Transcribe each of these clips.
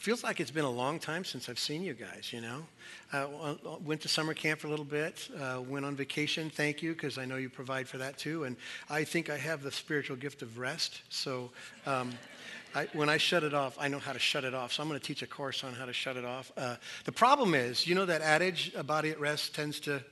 Feels like it's been a long time since I've seen you guys, you know? Uh, went to summer camp for a little bit, uh, went on vacation. Thank you, because I know you provide for that too. And I think I have the spiritual gift of rest. So um, I, when I shut it off, I know how to shut it off. So I'm going to teach a course on how to shut it off. Uh, the problem is, you know that adage, a body at rest tends to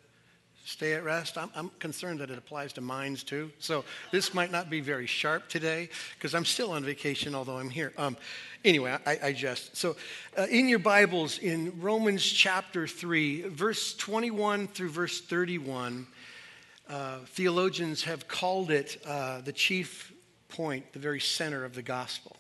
stay at rest. I'm, I'm, concerned that it applies to minds too. So this might not be very sharp today because I'm still on vacation, although I'm here. Um, anyway, I, I just. So uh, in your Bibles, in Romans chapter 3, verse 21 through verse 31, uh, theologians have called it uh, the chief point, the very center of the gospel.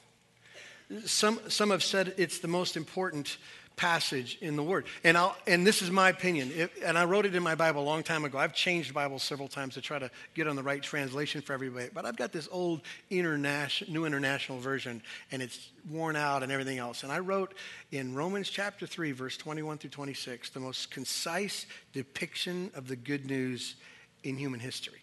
Some, some have said it's the most important passage in the Word. And, I'll, and this is my opinion, it, and I wrote it in my Bible a long time ago. I've changed Bibles several times to try to get on the right translation for everybody. But I've got this old international, New International Version, and it's worn out and everything else. And I wrote in Romans chapter 3, verse 21 through 26, the most concise depiction of the good news in human history.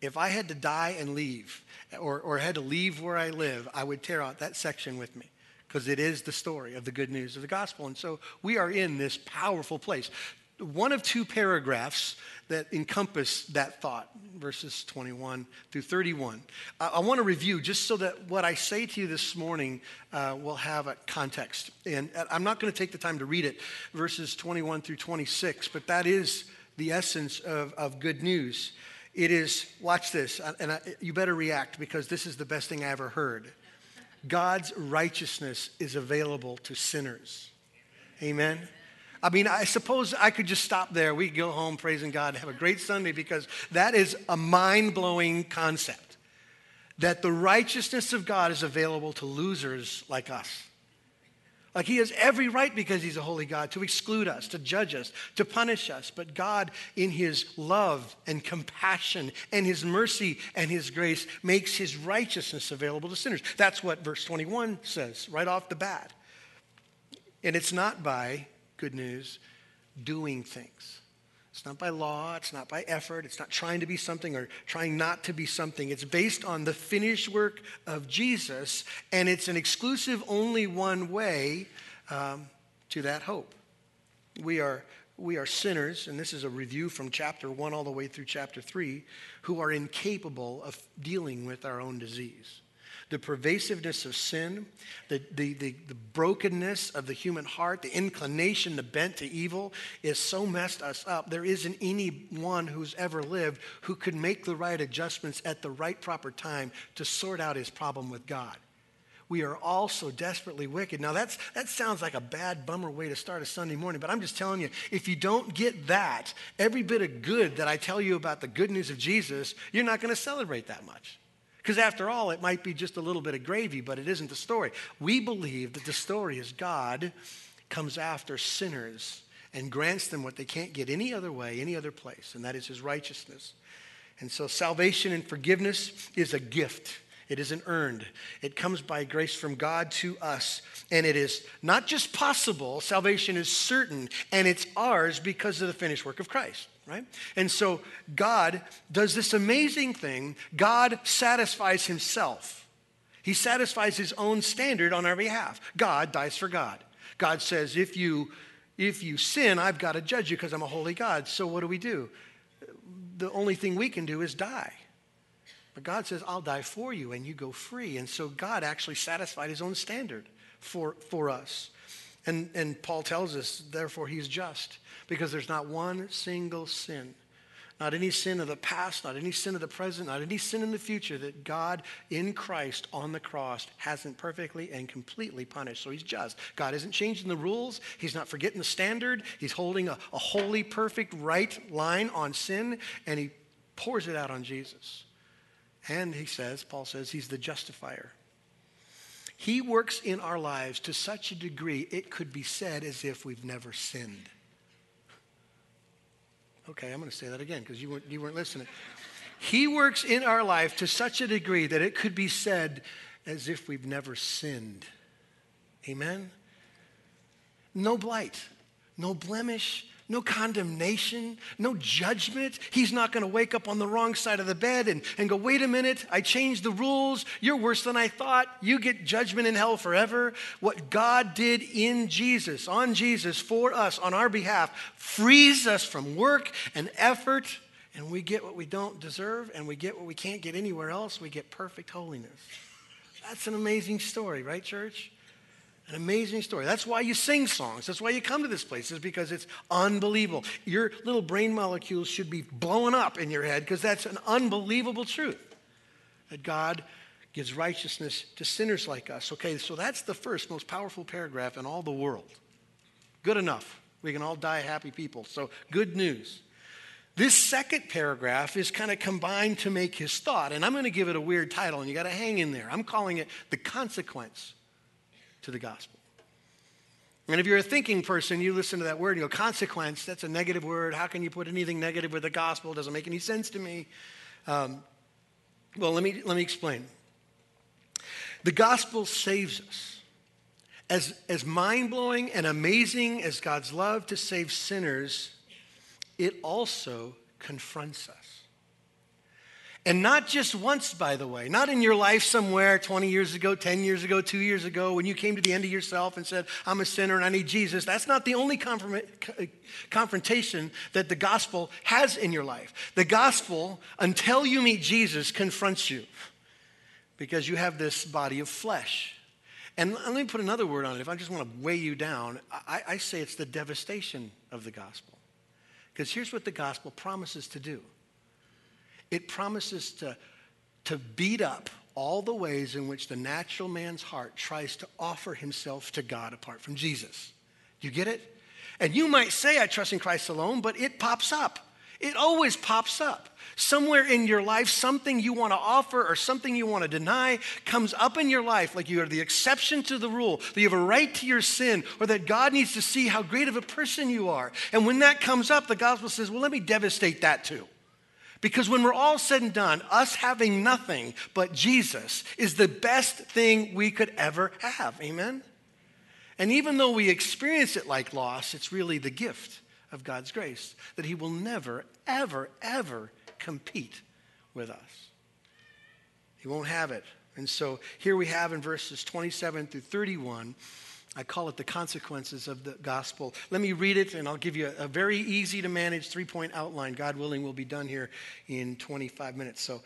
If I had to die and leave, or, or had to leave where I live, I would tear out that section with me because it is the story of the good news of the gospel. And so we are in this powerful place. One of two paragraphs that encompass that thought, verses 21 through 31. I, I want to review just so that what I say to you this morning uh, will have a context. And I'm not going to take the time to read it, verses 21 through 26, but that is the essence of, of good news. It is, watch this, and I, you better react because this is the best thing I ever heard. God's righteousness is available to sinners. Amen. I mean, I suppose I could just stop there. We go home praising God and have a great Sunday because that is a mind blowing concept that the righteousness of God is available to losers like us. Like he has every right because he's a holy God to exclude us, to judge us, to punish us. But God, in his love and compassion and his mercy and his grace, makes his righteousness available to sinners. That's what verse 21 says right off the bat. And it's not by, good news, doing things. It's not by law, it's not by effort, it's not trying to be something or trying not to be something. It's based on the finished work of Jesus, and it's an exclusive, only one way um, to that hope. We are, we are sinners, and this is a review from chapter 1 all the way through chapter 3, who are incapable of dealing with our own disease the pervasiveness of sin, the, the, the, the, brokenness of the human heart, the inclination, the bent to evil is so messed us up. There isn't anyone who's ever lived who could make the right adjustments at the right proper time to sort out his problem with God. We are all so desperately wicked. Now, that's, that sounds like a bad bummer way to start a Sunday morning, but I'm just telling you, if you don't get that, every bit of good that I tell you about the good news of Jesus, you're not going to celebrate that much. Because after all, it might be just a little bit of gravy, but it isn't the story. We believe that the story is God comes after sinners and grants them what they can't get any other way, any other place, and that is his righteousness. And so salvation and forgiveness is a gift. It isn't earned. It comes by grace from God to us. And it is not just possible, salvation is certain, and it's ours because of the finished work of Christ right? And so God does this amazing thing. God satisfies himself. He satisfies his own standard on our behalf. God dies for God. God says, if you if you sin, I've got to judge you because I'm a holy God. So what do we do? The only thing we can do is die. But God says, I'll die for you and you go free. And so God actually satisfied his own standard for, for us. And, and Paul tells us, therefore, he's just because there's not one single sin, not any sin of the past, not any sin of the present, not any sin in the future that God in Christ on the cross hasn't perfectly and completely punished. So he's just. God isn't changing the rules, he's not forgetting the standard. He's holding a, a holy, perfect, right line on sin, and he pours it out on Jesus. And he says, Paul says, he's the justifier. He works in our lives to such a degree it could be said as if we've never sinned. Okay, I'm going to say that again because you weren't, you weren't listening. He works in our life to such a degree that it could be said as if we've never sinned. Amen? No blight, no blemish, no condemnation, no judgment. He's not going to wake up on the wrong side of the bed and, and go, wait a minute, I changed the rules. You're worse than I thought. You get judgment in hell forever. What God did in Jesus, on Jesus, for us, on our behalf, frees us from work and effort, and we get what we don't deserve, and we get what we can't get anywhere else. We get perfect holiness. That's an amazing story, right, church? An amazing story. That's why you sing songs. That's why you come to this place, is because it's unbelievable. Your little brain molecules should be blowing up in your head because that's an unbelievable truth that God gives righteousness to sinners like us. Okay, so that's the first most powerful paragraph in all the world. Good enough. We can all die happy people. So, good news. This second paragraph is kind of combined to make his thought, and I'm going to give it a weird title, and you got to hang in there. I'm calling it the consequence to the gospel. And if you're a thinking person, you listen to that word and you go, consequence, that's a negative word. How can you put anything negative with the gospel? It doesn't make any sense to me. Um, well, let me, let me explain. The gospel saves us. As, as mind blowing and amazing as God's love to save sinners, it also confronts us. And not just once, by the way, not in your life somewhere 20 years ago, 10 years ago, two years ago, when you came to the end of yourself and said, I'm a sinner and I need Jesus. That's not the only uh, confrontation that the gospel has in your life. The gospel, until you meet Jesus, confronts you because you have this body of flesh. And let me put another word on it. If I just want to weigh you down, I, I say it's the devastation of the gospel. Because here's what the gospel promises to do it promises to, to beat up all the ways in which the natural man's heart tries to offer himself to God apart from Jesus. You get it? And you might say, I trust in Christ alone, but it pops up. It always pops up. Somewhere in your life, something you want to offer or something you want to deny comes up in your life, like you are the exception to the rule, that you have a right to your sin, or that God needs to see how great of a person you are. And when that comes up, the gospel says, Well, let me devastate that too. Because when we're all said and done, us having nothing but Jesus is the best thing we could ever have. Amen? And even though we experience it like loss, it's really the gift of God's grace that He will never, ever, ever compete with us. He won't have it. And so here we have in verses 27 through 31 I call it the consequences of the gospel. Let me read it, and I'll give you a, very easy to manage three point outline. God willing, we'll be done here in 25 minutes. So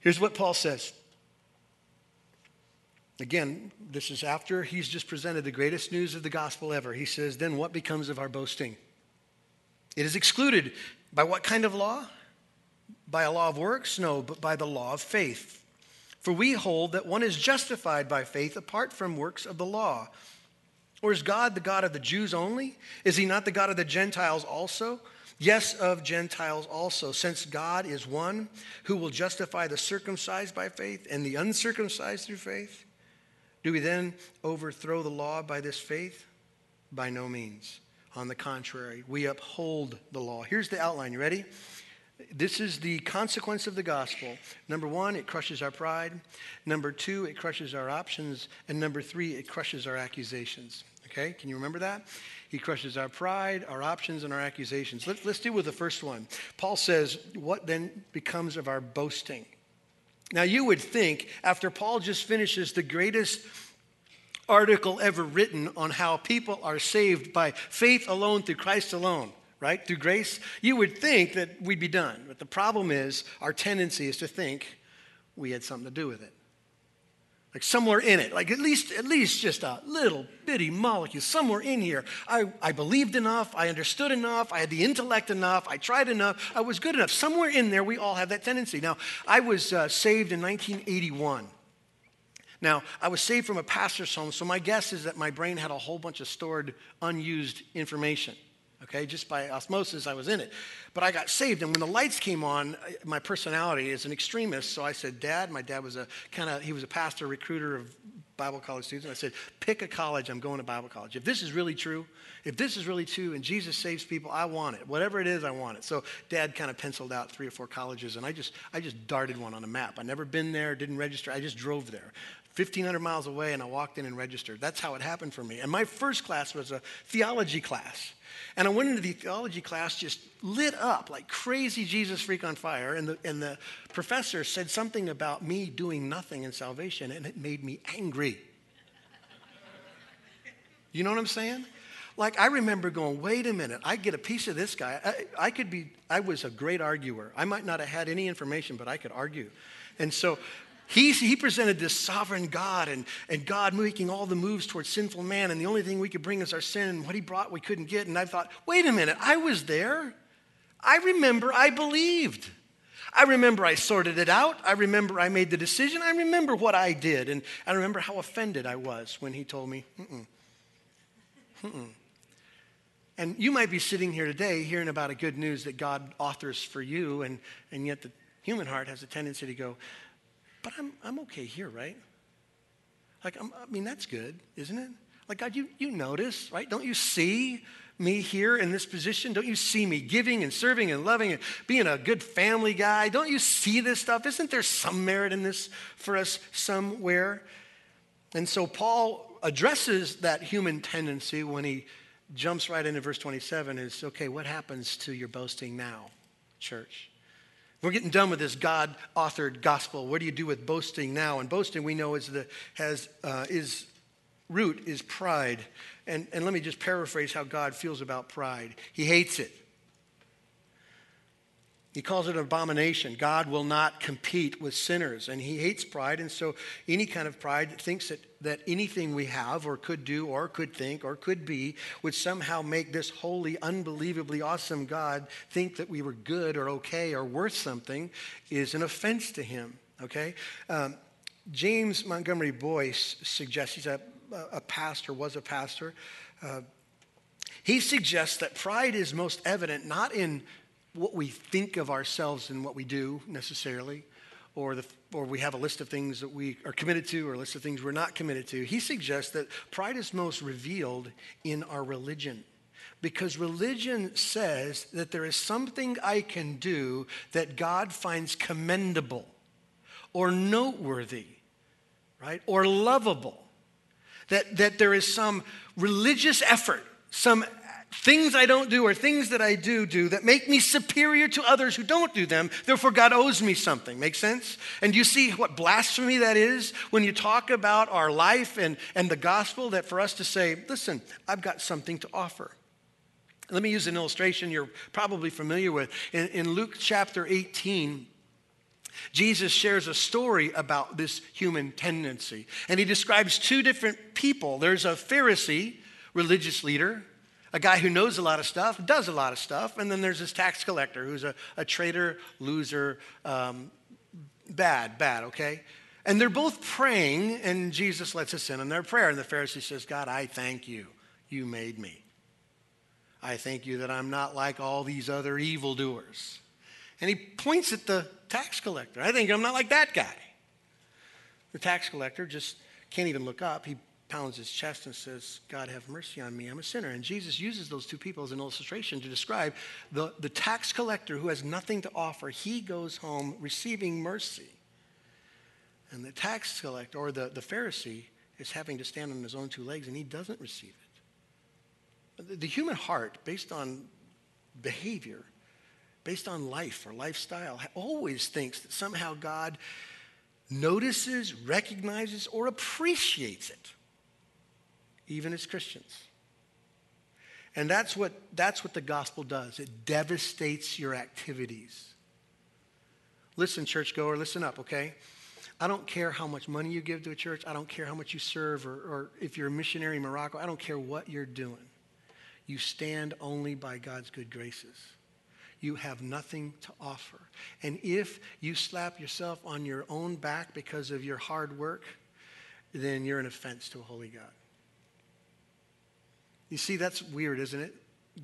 here's what Paul says. Again, this is after he's just presented the greatest news of the gospel ever. He says, Then what becomes of our boasting? It is excluded by what kind of law? By a law of works? No, but by the law of faith. For we hold that one is justified by faith apart from works of the law. Or is God the God of the Jews only? Is he not the God of the Gentiles also? Yes, of Gentiles also, since God is one who will justify the circumcised by faith and the uncircumcised through faith. Do we then overthrow the law by this faith? By no means. On the contrary, we uphold the law. Here's the outline. You ready? This is the consequence of the gospel. Number one, it crushes our pride. Number two, it crushes our options. And number three, it crushes our accusations. Okay, can you remember that? He crushes our pride, our options, and our accusations. Let, us deal with the first one. Paul says, What then becomes of our boasting? Now, you would think after Paul just finishes the greatest article ever written on how people are saved by faith alone through Christ alone, right? Through grace, you would think that we'd be done. But the problem is, our tendency is to think we had something to do with it. Like somewhere in it. Like at least at least just a little bitty molecule somewhere in here. I, I believed enough i understood enough i had the intellect enough i tried enough i was good enough. Somewhere in there we all have that tendency. Now i was uh, saved in 1981 now i was saved from a pastor's home so my guess is that my brain had a whole bunch of stored unused information okay? Just by osmosis, I was in it. But I got saved, and when the lights came on, my personality is an extremist, so I said, Dad, my dad was a kind of, he was a pastor, recruiter of Bible college students. I said, pick a college, I'm going to Bible college. If this is really true, if this is really true and Jesus saves people, I want it. Whatever it is, I want it. So dad kind of penciled out three or four colleges and I just I just darted one on a map. I never been there, didn't register. I just drove there. 1,500 miles away, and I walked in and registered. That's how it happened for me. And my first class was a theology class. And I went into the theology class just lit up like crazy Jesus freak on fire. And the, and the professor said something about me doing nothing in salvation, and it made me angry. You know what I'm saying? Like, I remember going, wait a minute, I get a piece of this guy. I, I, could be, I was a great arguer. I might not have had any information, but I could argue. And so he, he presented this sovereign God and, and God making all the moves towards sinful man, and the only thing we could bring is our sin, and what he brought we couldn't get. And I thought, wait a minute, I was there. I remember I believed. I remember I sorted it out. I remember I made the decision. I remember what I did. And I remember how offended I was when he told me, mm-mm. And you might be sitting here today hearing about a good news that God authors for you, and, and yet the human heart has a tendency to go, but I'm, I'm okay here, right? Like, I'm, i mean, that's good, isn't it? Like, God, you, you notice, right? Don't you see me here in this position? Don't you see me giving and serving and loving and being a good family guy? Don't you see this stuff? Isn't there some merit in this for us somewhere? And so Paul addresses that human tendency when he jumps right into verse 27 is okay, what happens to your boasting now, church? We're getting done with this God authored gospel. What do you do with boasting now? And boasting, we know, is the, has, uh, is root is pride. And, and let me just paraphrase how God feels about pride. He hates it. He calls it an abomination. God will not compete with sinners, and he hates pride. And so, any kind of pride that thinks that, that anything we have, or could do, or could think, or could be, would somehow make this holy, unbelievably awesome God think that we were good, or okay, or worth something, is an offense to him. Okay? Um, James Montgomery Boice suggests, he's a, a pastor, was a pastor. Uh, he suggests that pride is most evident not in what we think of ourselves and what we do necessarily, or, the, or we have a list of things that we are committed to or a list of things we're not committed to. He suggests that pride is most revealed in our religion. Because religion says that there is something I can do that God finds commendable or noteworthy, right? Or lovable. That, that there is some religious effort, some things I don't do or things that I do do that make me superior to others who don't do them. Therefore, God owes me something. Make sense? And you see what blasphemy that is when you talk about our life and, and the gospel, that for us to say, listen, I've got something to offer. Let me use an illustration you're probably familiar with. In, in Luke chapter 18, Jesus shares a story about this human tendency. And he describes two different people. There's a Pharisee, religious leader, a guy who knows a lot of stuff, does a lot of stuff, and then there's this tax collector who's a, a traitor, loser, um, bad, bad, okay? And they're both praying, and Jesus lets us in on their prayer. And the Pharisee says, God, I thank you. You made me. I thank you that I'm not like all these other evildoers. And he points at the tax collector. I think I'm not like that guy. The tax collector just can't even look up. He pounds his chest and says, God, have mercy on me. I'm a sinner. And Jesus uses those two people as an illustration to describe the, the tax collector who has nothing to offer. He goes home receiving mercy. And the tax collector, or the, the Pharisee, is having to stand on his own two legs and he doesn't receive it. The, the human heart, based on behavior, based on life or lifestyle, always thinks that somehow God notices, recognizes, or appreciates it even as Christians. And that's what, that's what the gospel does it devastates your activities. Listen, churchgoer, listen up, okay? I don't care how much money you give to a church. I don't care how much you serve or, or if you're a missionary in Morocco. I don't care what you're doing. You stand only by God's good graces. You have nothing to offer. And if you slap yourself on your own back because of your hard work, then you're an offense to a holy God. You see, that's weird, isn't it?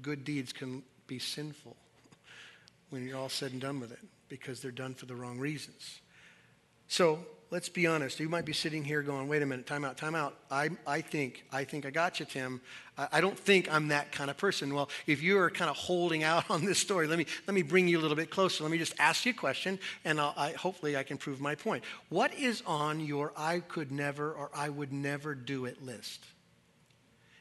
Good deeds can be sinful when you're all said and done with it because they're done for the wrong reasons. So let's be honest. You might be sitting here going, wait a minute, time out, time out. I, I think, I think I got you, Tim. I, I don't think I'm that kind of person. Well, if you are kind of holding out on this story, let me, let me bring you a little bit closer. Let me just ask you a question, and I, hopefully I can prove my point. What is on your I could never or I would never do it list?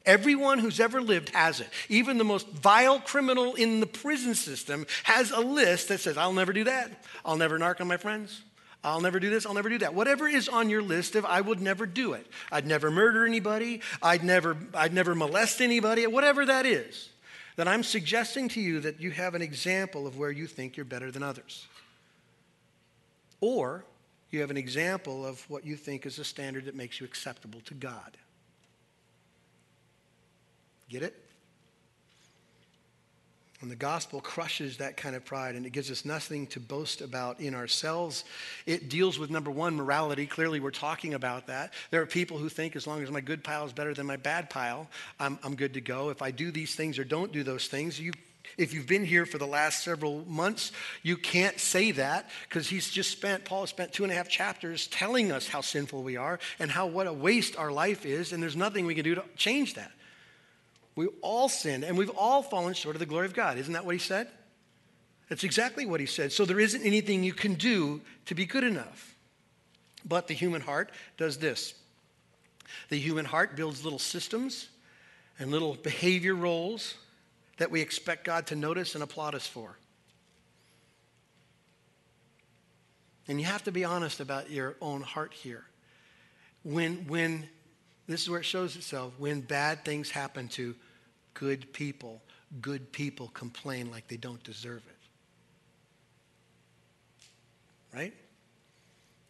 Everyone who's ever lived has it. Even the most vile criminal in the prison system has a list that says, I'll never do that. I'll never narc on my friends. I'll never do this. I'll never do that. Whatever is on your list of I would never do it. I'd never murder anybody. I'd never, I'd never molest anybody. Whatever that is, then I'm suggesting to you that you have an example of where you think you're better than others. Or you have an example of what you think is a standard that makes you acceptable to God. Get it? And the gospel crushes that kind of pride and it gives us nothing to boast about in ourselves. It deals with number one, morality. Clearly, we're talking about that. There are people who think as long as my good pile is better than my bad pile, I'm, I'm good to go. If I do these things or don't do those things, you if you've been here for the last several months, you can't say that because he's just spent, Paul has spent two and a half chapters telling us how sinful we are and how what a waste our life is, and there's nothing we can do to change that. We all sinned and we've all fallen short of the glory of God. Isn't that what he said? That's exactly what he said. So there isn't anything you can do to be good enough. But the human heart does this the human heart builds little systems and little behavior roles that we expect God to notice and applaud us for. And you have to be honest about your own heart here. When, when this is where it shows itself, when bad things happen to good people, good people complain like they don't deserve it. Right?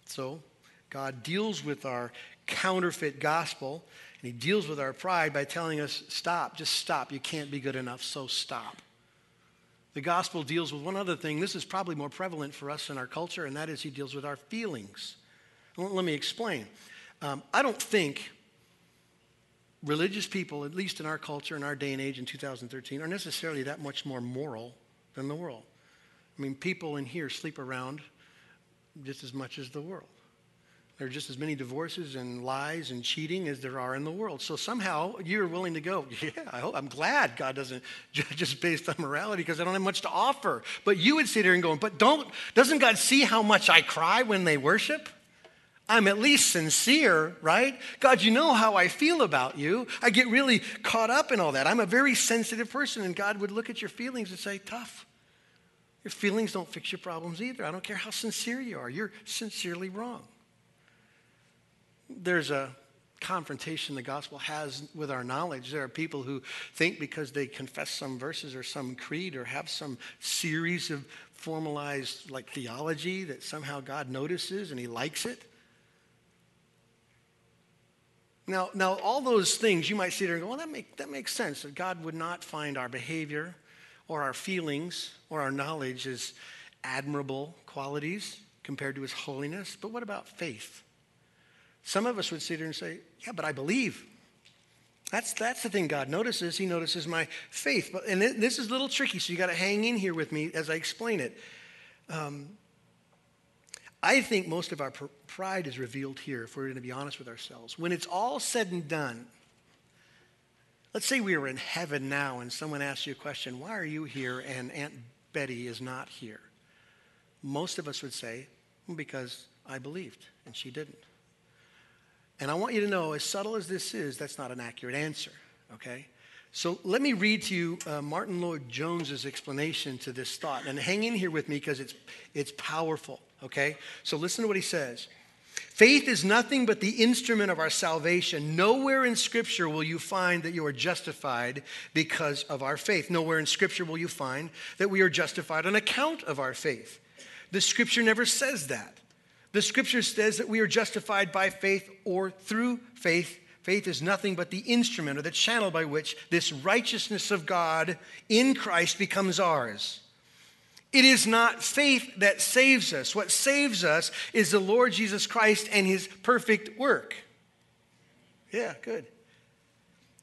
So, God deals with our counterfeit gospel, and He deals with our pride by telling us, stop, just stop. You can't be good enough, so stop. The gospel deals with one other thing. This is probably more prevalent for us in our culture, and that is He deals with our feelings. Let me explain. Um, I don't think religious people, at least in our culture, in our day and age in 2013, are necessarily that much more moral than the world. I mean, people in here sleep around just as much as the world. There are just as many divorces and lies and cheating as there are in the world. So somehow you're willing to go, yeah, I hope, I'm glad God doesn't judge us based on morality because I don't have much to offer. But you would sit here and go, but don't, doesn't God see how much I cry when they worship? I'm at least sincere, right? God, you know how I feel about you. I get really caught up in all that. I'm a very sensitive person, and God would look at your feelings and say, tough. Your feelings don't fix your problems either. I don't care how sincere you are, you're sincerely wrong. There's a confrontation the gospel has with our knowledge. There are people who think because they confess some verses or some creed or have some series of formalized like theology that somehow God notices and he likes it. Now, now, all those things you might sit there and go, well, that, make, that makes sense. That God would not find our behavior or our feelings or our knowledge as admirable qualities compared to his holiness. But what about faith? Some of us would sit there and say, yeah, but I believe. That's, that's the thing God notices. He notices my faith. But, and this is a little tricky, so you got to hang in here with me as I explain it. Um, I think most of our pr- pride is revealed here, if we're going to be honest with ourselves. When it's all said and done, let's say we were in heaven now and someone asks you a question, Why are you here and Aunt Betty is not here? Most of us would say, Because I believed and she didn't. And I want you to know, as subtle as this is, that's not an accurate answer, okay? So let me read to you uh, Martyn Lloyd-Jones's explanation to this thought. And hang in here with me because it's, it's powerful, okay? So listen to what he says. Faith is nothing but the instrument of our salvation. Nowhere in Scripture will you find that you are justified because of our faith. Nowhere in Scripture will you find that we are justified on account of our faith. The Scripture never says that. The Scripture says that we are justified by faith or through faith Faith is nothing but the instrument or the channel by which this righteousness of God in Christ becomes ours. It is not faith that saves us. What saves us is the Lord Jesus Christ and his perfect work. Yeah, good.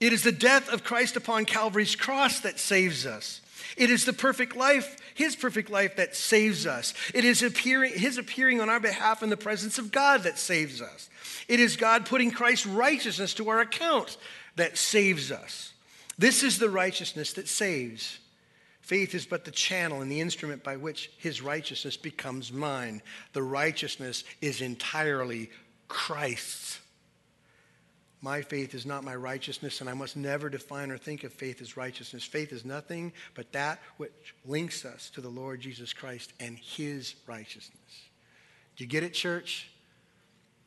It is the death of Christ upon Calvary's cross that saves us. It is the perfect life, his perfect life, that saves us. It is appearing, his appearing on our behalf in the presence of God that saves us. It is God putting Christ's righteousness to our account that saves us. This is the righteousness that saves. Faith is but the channel and the instrument by which his righteousness becomes mine. The righteousness is entirely Christ's. My faith is not my righteousness, and I must never define or think of faith as righteousness. Faith is nothing but that which links us to the Lord Jesus Christ and his righteousness. Do you get it, church?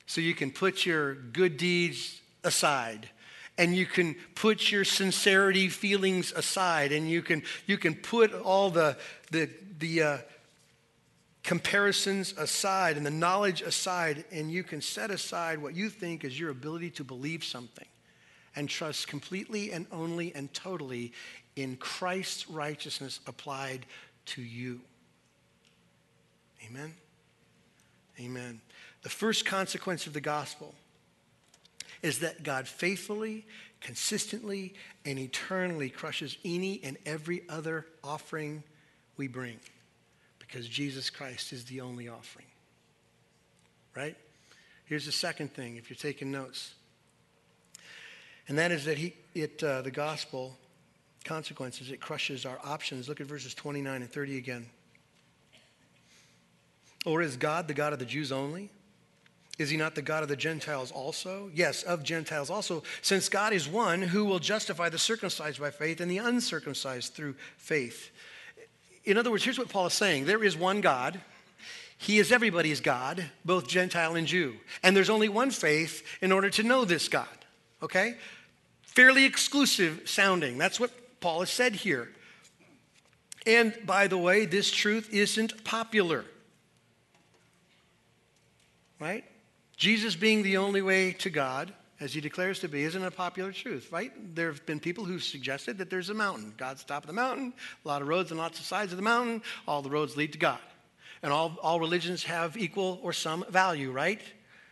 So you can put your good deeds aside and you can put your sincerity feelings aside and you can you can put all the the the uh, comparisons aside and the knowledge aside, and you can set aside what you think is your ability to believe something and trust completely and only and totally in Christ's righteousness applied to you. Amen? Amen. The first consequence of the gospel is that God faithfully, consistently, and eternally crushes any and every other offering we bring because Jesus Christ is the only offering. Right? Here's the second thing, if you're taking notes. And that is that he, it, uh, the gospel consequences, it crushes our options. Look at verses 29 and 30 again. Or is God the God of the Jews only? Is he not the God of the Gentiles also? Yes, of Gentiles also, since God is one who will justify the circumcised by faith and the uncircumcised through faith in other words, here's what Paul is saying there is one God. He is everybody's God, both Gentile and Jew. And there's only one faith in order to know this God, okay? Fairly exclusive sounding. That's what Paul has said here. And by the way, this truth isn't popular, right? Jesus being the only way to God as he declares to be, isn't a popular truth, right? There have been people who've suggested that there's a mountain. God's top of the mountain, a lot of roads and lots of sides of the mountain. All the roads lead to God. And all, all religions have equal or some value, right?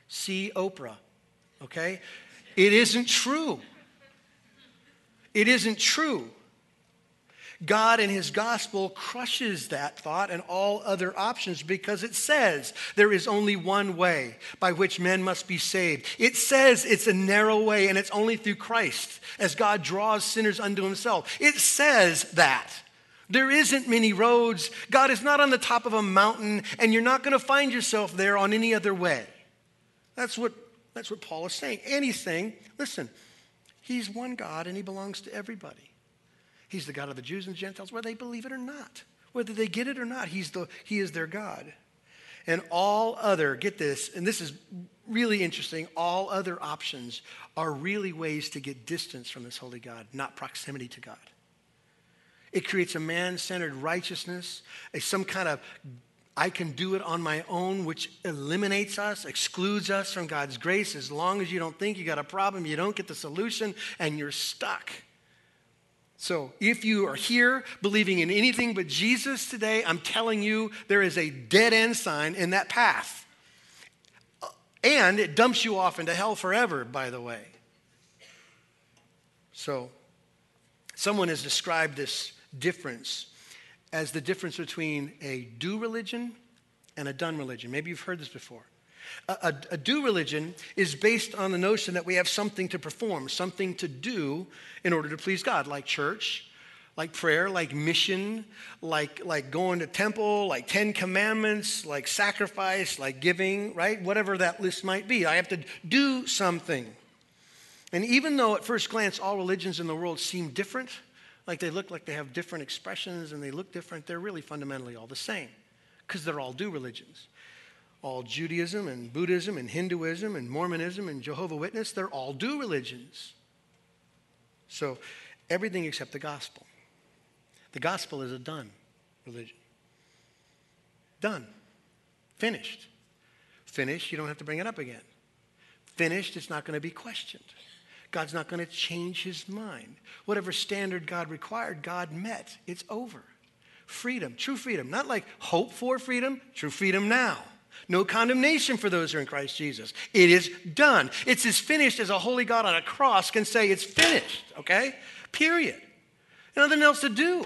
See Oprah, okay? It isn't true. It isn't true. God in his gospel crushes that thought and all other options because it says there is only one way by which men must be saved. It says it's a narrow way and it's only through Christ as God draws sinners unto himself. It says that. There isn't many roads. God is not on the top of a mountain and you're not going to find yourself there on any other way. That's what, that's what Paul is saying. And saying, listen, he's one God and he belongs to everybody. He's the God of the Jews and Gentiles, whether they believe it or not. Whether they get it or not, he's the, he is their God. And all other, get this, and this is really interesting, all other options are really ways to get distance from this holy God, not proximity to God. It creates a man centered righteousness, a, some kind of I can do it on my own, which eliminates us, excludes us from God's grace. As long as you don't think you got a problem, you don't get the solution, and you're stuck. So, if you are here believing in anything but Jesus today, I'm telling you there is a dead end sign in that path. And it dumps you off into hell forever, by the way. So, someone has described this difference as the difference between a do religion and a done religion. Maybe you've heard this before. A, a, a, do religion is based on the notion that we have something to perform, something to do in order to please God, like church, like prayer, like mission, like, like going to temple, like Ten Commandments, like sacrifice, like giving, right? Whatever that list might be. I have to do something. And even though at first glance all religions in the world seem different, like they look like they have different expressions and they look different, they're really fundamentally all the same because they're all do religions all Judaism and Buddhism and Hinduism and Mormonism and Jehovah Witness, they're all do religions. So everything except the gospel. The gospel is a done religion. Done. Finished. Finished, you don't have to bring it up again. Finished, it's not going to be questioned. God's not going to change his mind. Whatever standard God required, God met. It's over. Freedom, true freedom. Not like hope for freedom, true freedom now. No condemnation for those who are in Christ Jesus. It is done. It's as finished as a holy God on a cross can say it's finished, okay? Period. Nothing else to do.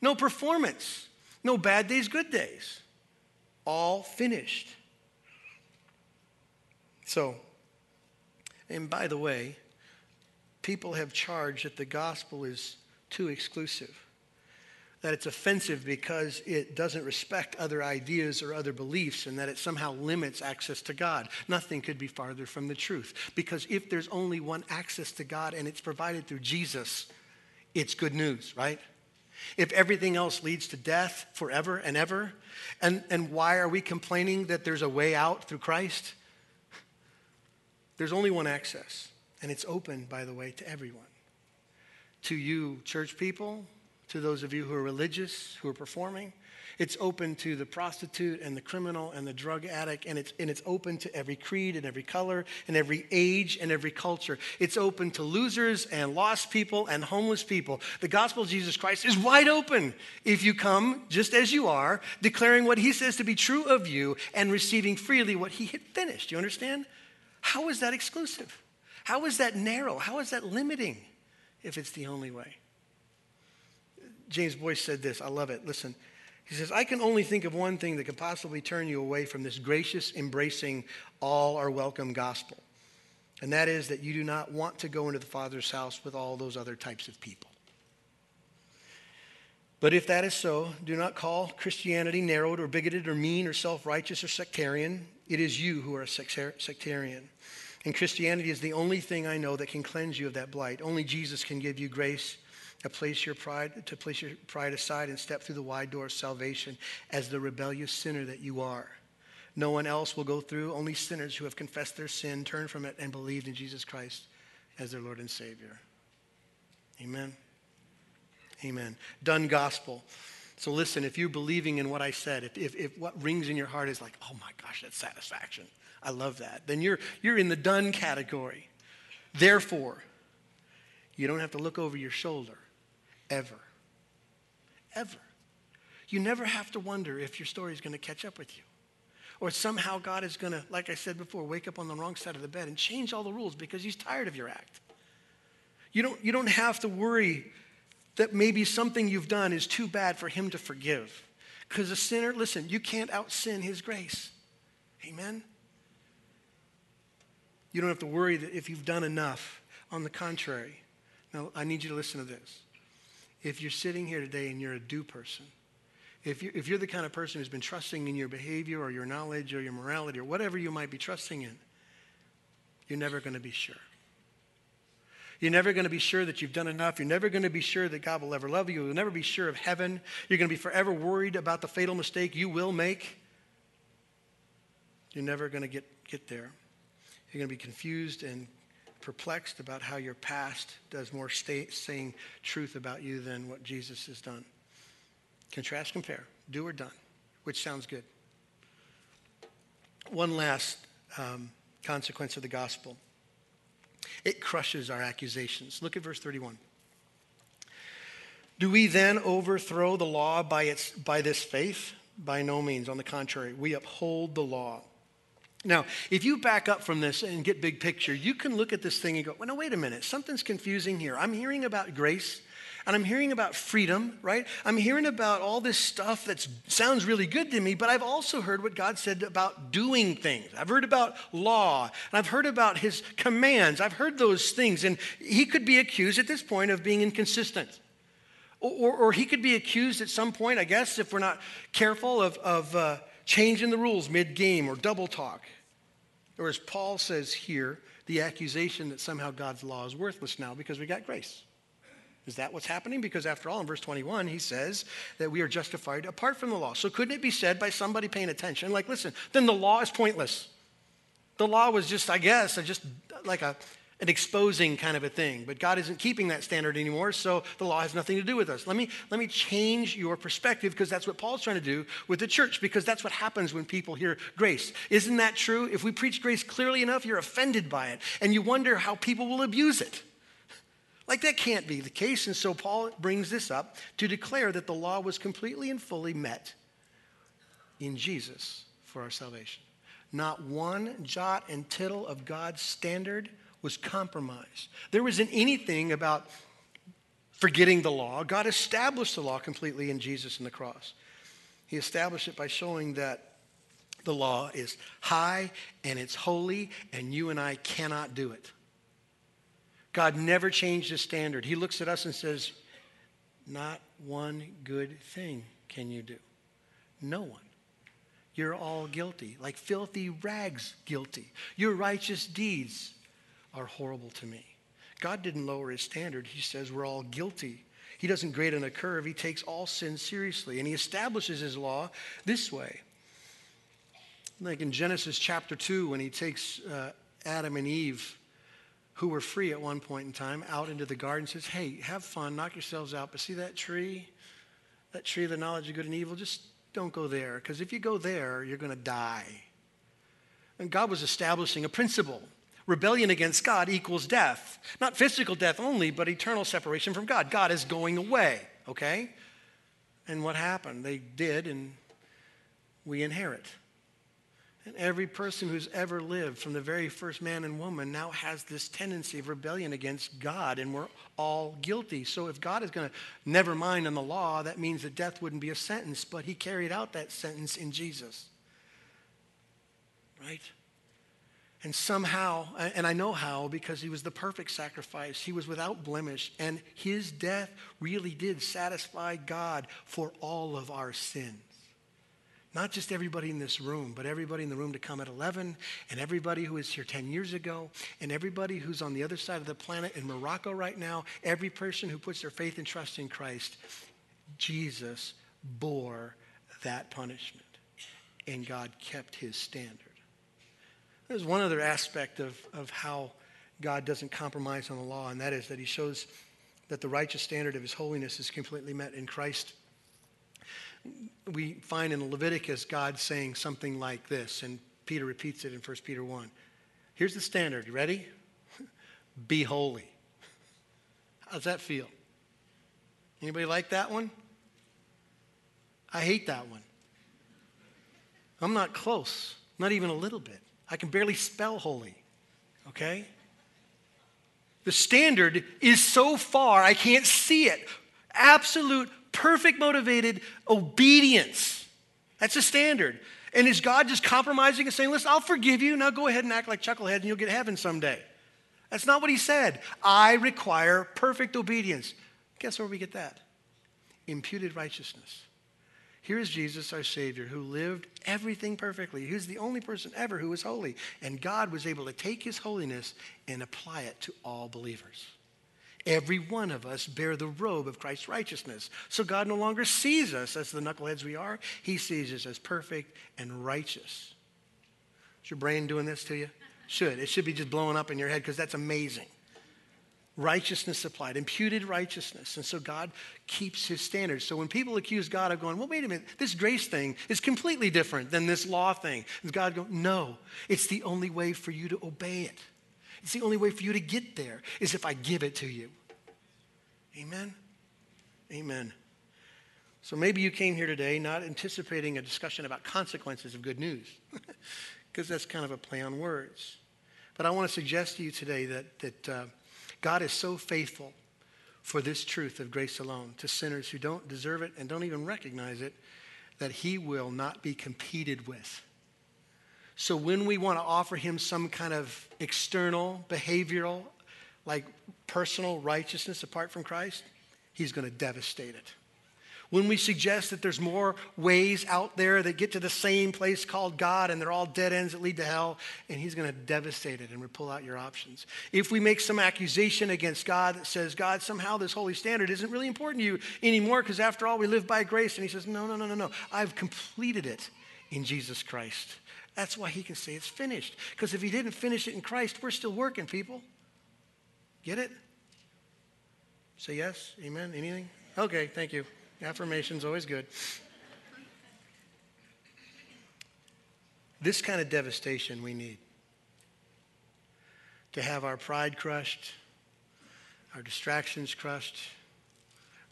No performance. No bad days, good days. All finished. So, and by the way, people have charged that the gospel is too exclusive that it's offensive because it doesn't respect other ideas or other beliefs and that it somehow limits access to God. Nothing could be farther from the truth. Because if there's only one access to God and it's provided through Jesus, it's good news, right? If everything else leads to death forever and ever, and, and why are we complaining that there's a way out through Christ? There's only one access, and it's open, by the way, to everyone. To you, church people, to those of you who are religious, who are performing. It's open to the prostitute and the criminal and the drug addict, and it's, and it's open to every creed and every color and every age and every culture. It's open to losers and lost people and homeless people. The gospel of Jesus Christ is wide open if you come just as you are, declaring what he says to be true of you and receiving freely what he had finished. You understand? How is that exclusive? How is that narrow? How is that limiting if it's the only way? James Boice said this. I love it. Listen. He says, I can only think of one thing that could possibly turn you away from this gracious, embracing, all are welcome gospel. And that is that you do not want to go into the Father's house with all those other types of people. But if that is so, do not call Christianity narrowed or bigoted or mean or self righteous or sectarian. It is you who are a sectarian. And Christianity is the only thing I know that can cleanse you of that blight. Only Jesus can give you grace to place your pride, to place your pride aside and step through the wide door of salvation as the rebellious sinner that you are. No one else will go through, only sinners who have confessed their sin, turned from it, and believed in Jesus Christ as their Lord and Savior. Amen. Amen. Done gospel. So listen, if you're believing in what I said, if, if, if what rings in your heart is like, oh my gosh, that's satisfaction, I love that, then you're, you're in the done category. Therefore, you don't have to look over your shoulder ever. Ever. You never have to wonder if your story is going to catch up with you. Or somehow God is going to, like I said before, wake up on the wrong side of the bed and change all the rules because he's tired of your act. You don't, you don't have to worry that maybe something you've done is too bad for him to forgive. Because a sinner, listen, you can't out sin his grace. Amen? You don't have to worry that if you've done enough. On the contrary, now I need you to listen to this if you're sitting here today and you're a do person, if you're, if you're the kind of person who's been trusting in your behavior or your knowledge or your morality or whatever you might be trusting in, you're never going to be sure. You're never going to be sure that you've done enough. You're never going to be sure that God will ever love you. You'll never be sure of heaven. You're going to be forever worried about the fatal mistake you will make. You're never going to get, get there. You're going to be confused and perplexed about how your past does more stay, saying truth about you than what Jesus has done. Contrast, compare, do or done, which sounds good. One last um, consequence of the gospel it crushes our accusations. Look at verse 31. Do we then overthrow the law by, its, by this faith? By no means. On the contrary, we uphold the law. Now, if you back up from this and get big picture, you can look at this thing and go, well, no, wait a minute. Something's confusing here. I'm hearing about grace and I'm hearing about freedom, right? I'm hearing about all this stuff that sounds really good to me, but I've also heard what God said about doing things. I've heard about law and I've heard about his commands. I've heard those things. And he could be accused at this point of being inconsistent. Or, or, or he could be accused at some point, I guess, if we're not careful, of, of uh, changing the rules mid game or double talk. Or as Paul says here, the accusation that somehow God's law is worthless now because we got grace. Is that what's happening? Because after all, in verse 21, he says that we are justified apart from the law. So couldn't it be said by somebody paying attention, like, listen, then the law is pointless? The law was just, I guess, just like a, an exposing kind of a thing. But God isn't keeping that standard anymore, so the law has nothing to do with us. Let me, let me change your perspective because that's what Paul's trying to do with the church, because that's what happens when people hear grace. Isn't that true? If we preach grace clearly enough, you're offended by it, and you wonder how people will abuse it. Like that can't be the case. And so Paul brings this up to declare that the law was completely and fully met in Jesus for our salvation. Not one jot and tittle of God's standard was compromised. There wasn't anything about forgetting the law. God established the law completely in Jesus and the cross. He established it by showing that the law is high and it's holy, and you and I cannot do it. God never changed his standard. He looks at us and says, Not one good thing can you do. No one. You're all guilty, like filthy rags guilty. Your righteous deeds are horrible to me. God didn't lower his standard. He says we're all guilty. He doesn't grade on a curve. He takes all sin seriously. And he establishes his law this way. Like in Genesis chapter 2, when he takes uh, Adam and Eve, who were free at one point in time, out into the garden, says, Hey, have fun, knock yourselves out. But see that tree? That tree of the knowledge of good and evil? Just don't go there. Because if you go there, you're going to die. And God was establishing a principle Rebellion against God equals death. Not physical death only, but eternal separation from God. God is going away, okay? And what happened? They did, and we inherit. And every person who's ever lived, from the very first man and woman, now has this tendency of rebellion against God, and we're all guilty. So if God is going to never mind on the law, that means that death wouldn't be a sentence, but He carried out that sentence in Jesus. Right? And somehow, and I know how because he was the perfect sacrifice, he was without blemish, and his death really did satisfy God for all of our sins. Not just everybody in this room, but everybody in the room to come at 11, and everybody who was here 10 years ago, and everybody who's on the other side of the planet in Morocco right now, every person who puts their faith and trust in Christ. Jesus bore that punishment, and God kept his standard. There's one other aspect of, of how God doesn't compromise on the law, and that is that he shows that the righteous standard of his holiness is completely met in Christ. We find in Leviticus God saying something like this, and Peter repeats it in 1 Peter 1. Here's the standard. You ready? Be holy. How's that feel? Anybody like that one? I hate that one. I'm not close, not even a little bit. I can barely spell holy, okay? The standard is so far, I can't see it. Absolute, perfect, motivated obedience. That's the standard. And is God just compromising and saying, listen, I'll forgive you. Now go ahead and act like chucklehead and you'll get heaven someday? That's not what he said. I require perfect obedience. Guess where we get that? Imputed righteousness. Here is Jesus, our Savior, who lived everything perfectly. Was the only person ever who was holy. And God was able to take his holiness and apply it to all believers. Every one of us bear the robe of Christ's righteousness. So God no longer sees us as the knuckleheads we are, He sees us as perfect and righteous. Is your brain doing this to you? Should. It should be just blowing up in your head because that's amazing righteousness applied, imputed righteousness. And so God keeps his standards. So when people accuse God of going, well, wait a minute, this grace thing is completely different than this law thing, and God go, no, it's the only way for you to obey it. It's the only way for you to get there is if I give it to you. Amen? Amen. So maybe you came here today not anticipating a discussion about consequences of good news, because that's kind of a play on words. But I want to suggest to you today that, that uh, God is so faithful for this truth of grace alone to sinners who don't deserve it and don't even recognize it that he will not be competed with. So when we want to offer him some kind of external, behavioral, like personal righteousness apart from Christ, he's going to devastate it when we suggest that there's more ways out there that get to the same place called God and they're all dead ends that lead to hell, and He's going to devastate it and pull out your options. If we make some accusation against God that says, God, somehow this holy standard isn't really important to you anymore because after all, we live by grace, and He says, No, no, no, no, no. I've completed it in Jesus Christ. That's why He can say it's finished. Because if He didn't finish it in Christ, we're still working, people. Get it? Say yes? Amen? Anything? Okay, thank you. Affirmation's always good. This kind of devastation we need to have our pride crushed, our distractions crushed,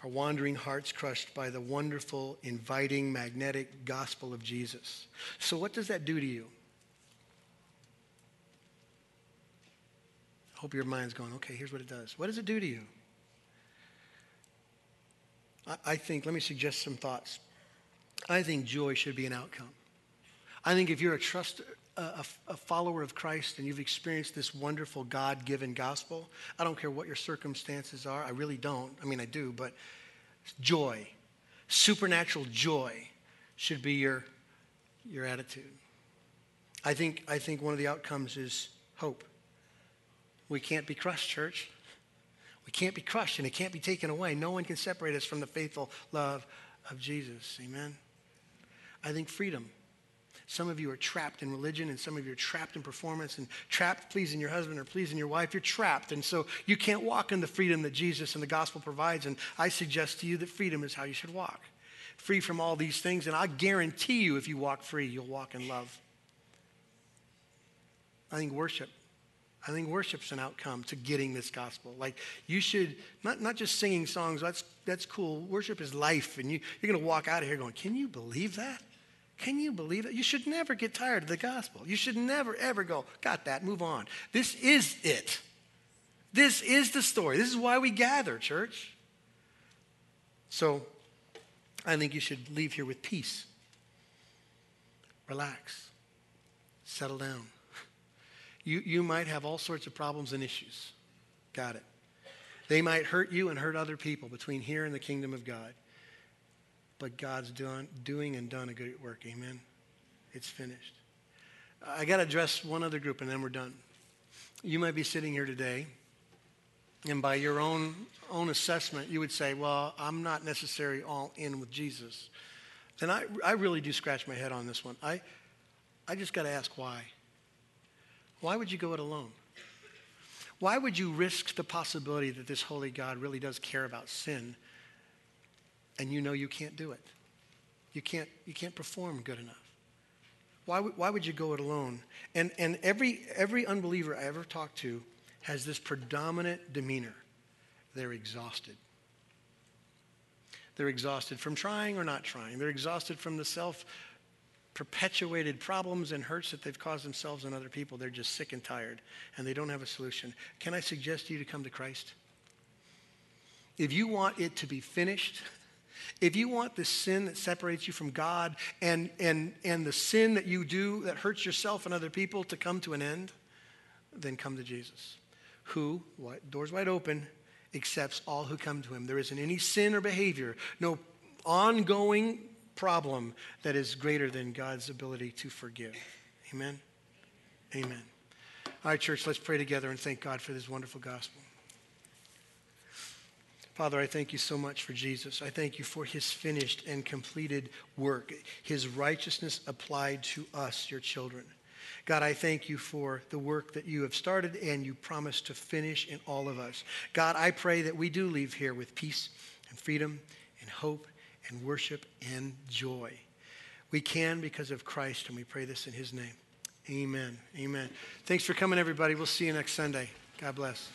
our wandering hearts crushed by the wonderful, inviting, magnetic gospel of Jesus. So, what does that do to you? I hope your mind's going, okay, here's what it does. What does it do to you? I, think, let me suggest some thoughts. I think joy should be an outcome. I think if you're a trust, a, a follower of Christ and you've experienced this wonderful God given gospel, I don't care what your circumstances are. I really don't. I mean, I do, but joy, supernatural joy, should be your, your attitude. I think, I think one of the outcomes is hope. We can't be crushed, church. We can't be crushed and it can't be taken away. No one can separate us from the faithful love of Jesus. Amen. I think freedom. Some of you are trapped in religion, and some of you are trapped in performance and trapped pleasing your husband or pleasing your wife. You're trapped, and so you can't walk in the freedom that Jesus and the gospel provides. And I suggest to you that freedom is how you should walk. Free from all these things, and I guarantee you, if you walk free, you'll walk in love. I think worship. I think worship's an outcome to getting this gospel. Like you should not, not just singing songs, that's that's cool. Worship is life, and you, you're gonna walk out of here going, Can you believe that? Can you believe it? You should never get tired of the gospel. You should never, ever go, got that, move on. This is it. This is the story. This is why we gather, church. So I think you should leave here with peace. Relax. Settle down. You, you might have all sorts of problems and issues. Got it. They might hurt you and hurt other people between here and the kingdom of God but God's done, doing and done a good work. Amen. It's finished. I got to address one other group and then we're done. You might be sitting here today, and by your own, own assessment, you would say, Well, I'm not necessarily all in with Jesus. Then I, I really do scratch my head on this one. I, I just got to ask why. Why would you go it alone? Why would you risk the possibility that this holy God really does care about sin and you know you can't do it. You can't, you can't perform good enough. Why, why would you go it alone? And, and every, every unbeliever I ever talked to has this predominant demeanor. They're exhausted. They're exhausted from trying or not trying. They're exhausted from the self perpetuated problems and hurts that they've caused themselves and other people. They're just sick and tired and they don't have a solution. Can I suggest you to come to Christ? If you want it to be finished, if you want the sin that separates you from God and, and, and the sin that you do that hurts yourself and other people to come to an end, then come to Jesus, who, doors wide open, accepts all who come to him. There isn't any sin or behavior, no ongoing problem that is greater than God's ability to forgive. Amen? Amen. All right, church, let's pray together and thank God for this wonderful gospel. Father, I thank you so much for Jesus. I thank you for his finished and completed work, his righteousness applied to us, your children. God, I thank you for the work that you have started and you promise to finish in all of us. God, I pray that we do leave here with peace and freedom and hope and worship and joy. We can because of Christ, and we pray this in his name. Amen. Amen. Thanks for coming, everybody. We'll see you next Sunday. God bless.